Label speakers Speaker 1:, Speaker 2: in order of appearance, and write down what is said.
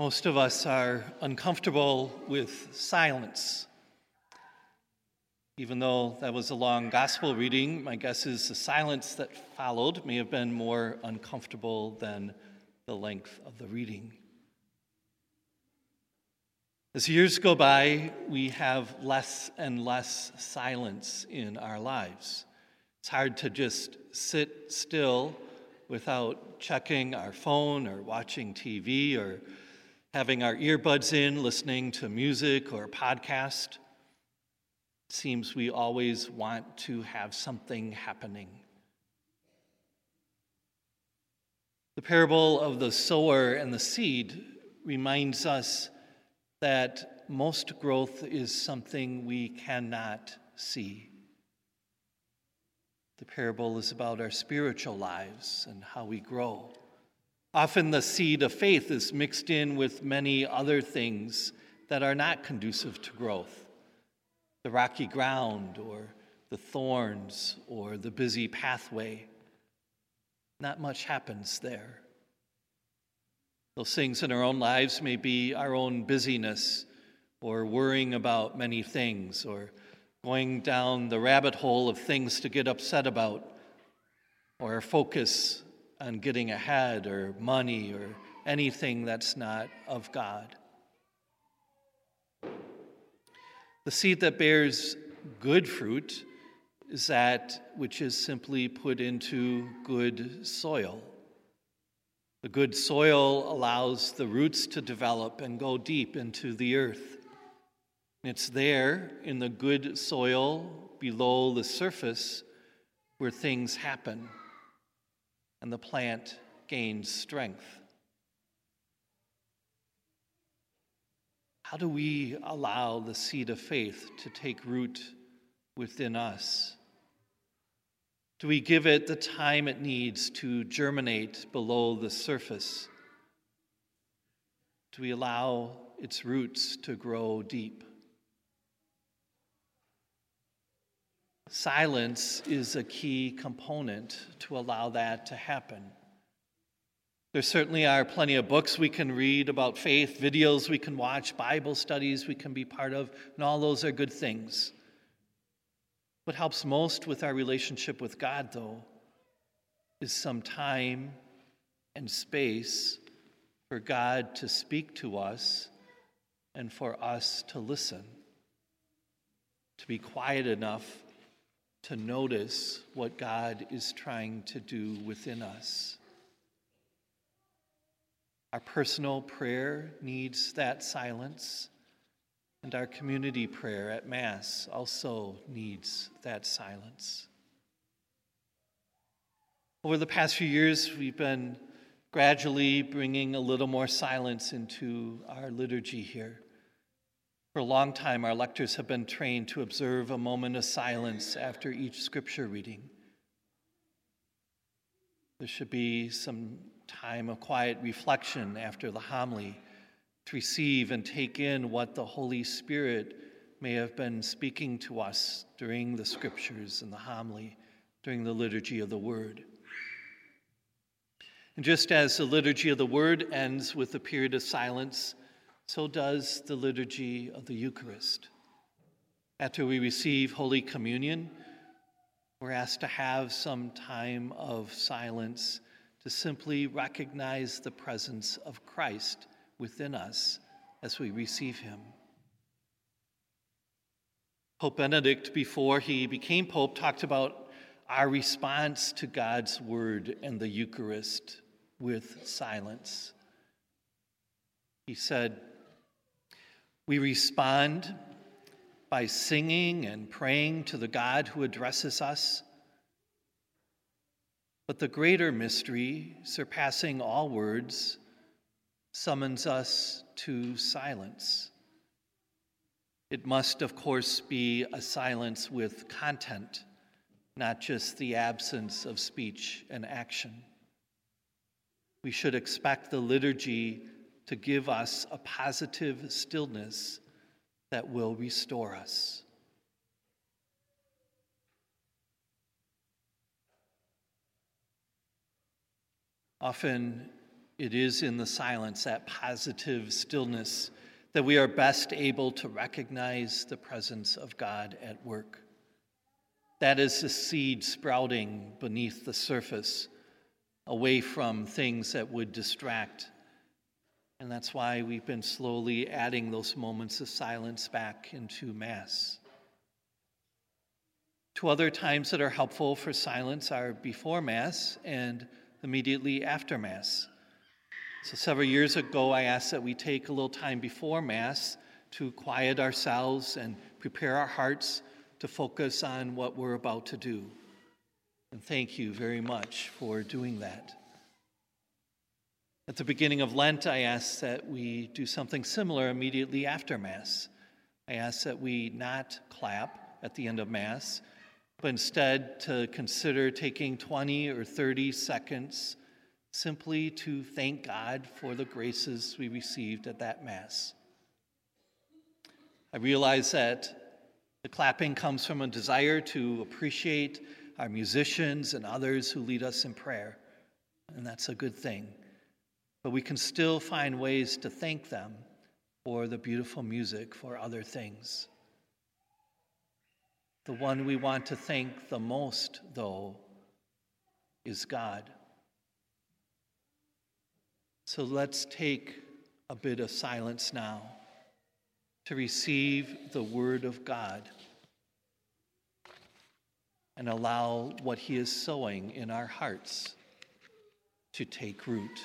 Speaker 1: Most of us are uncomfortable with silence. Even though that was a long gospel reading, my guess is the silence that followed may have been more uncomfortable than the length of the reading. As years go by, we have less and less silence in our lives. It's hard to just sit still without checking our phone or watching TV or having our earbuds in, listening to music or a podcast. It seems we always want to have something happening. The parable of the sower and the seed reminds us that most growth is something we cannot see. The parable is about our spiritual lives and how we grow. Often the seed of faith is mixed in with many other things that are not conducive to growth the rocky ground, or the thorns, or the busy pathway. Not much happens there. Those things in our own lives may be our own busyness, or worrying about many things, or going down the rabbit hole of things to get upset about, or our focus on getting ahead or money or anything that's not of God. The seed that bears good fruit is that which is simply put into good soil. The good soil allows the roots to develop and go deep into the earth. It's there in the good soil below the surface where things happen and the plant gains strength. How do we allow the seed of faith to take root within us? Do we give it the time it needs to germinate below the surface? Do we allow its roots to grow deep? Silence is a key component to allow that to happen. There certainly are plenty of books we can read about faith, videos we can watch, Bible studies we can be part of, and all those are good things. What helps most with our relationship with God, though, is some time and space for God to speak to us and for us to listen, to be quiet enough to notice what God is trying to do within us. Our personal prayer needs that silence, and our community prayer at Mass also needs that silence. Over the past few years, we've been gradually bringing a little more silence into our liturgy here. For a long time, our lectors have been trained to observe a moment of silence after each scripture reading. There should be some time of quiet reflection after the homily to receive and take in what the Holy Spirit may have been speaking to us during the scriptures and the homily, during the liturgy of the Word. And just as the liturgy of the Word ends with a period of silence, so does the liturgy of the Eucharist. After we receive Holy Communion, we're asked to have some time of silence to simply recognize the presence of Christ within us as we receive Him. Pope Benedict, before he became Pope, talked about our response to God's Word and the Eucharist with silence. He said, we respond by singing and praying to the God who addresses us. But the greater mystery, surpassing all words, summons us to silence. It must, of course, be a silence with content, not just the absence of speech and action. We should expect the liturgy to give us a positive stillness that will restore us. Often it is in the silence, that positive stillness, that we are best able to recognize the presence of God at work. That is the seed sprouting beneath the surface, away from things that would distract. And that's why we've been slowly adding those moments of silence back into Mass. Two other times that are helpful for silence are before Mass and immediately after Mass. So, several years ago, I asked that we take a little time before Mass to quiet ourselves and prepare our hearts to focus on what we're about to do. And thank you very much for doing that. At the beginning of Lent, I asked that we do something similar immediately after Mass. I asked that we not clap at the end of Mass, but instead to consider taking 20 or 30 seconds simply to thank God for the graces we received at that Mass. I realize that the clapping comes from a desire to appreciate our musicians and others who lead us in prayer, and that's a good thing. But we can still find ways to thank them for the beautiful music, for other things. The one we want to thank the most, though, is God. So let's take a bit of silence now to receive the Word of God and allow what He is sowing in our hearts to take root.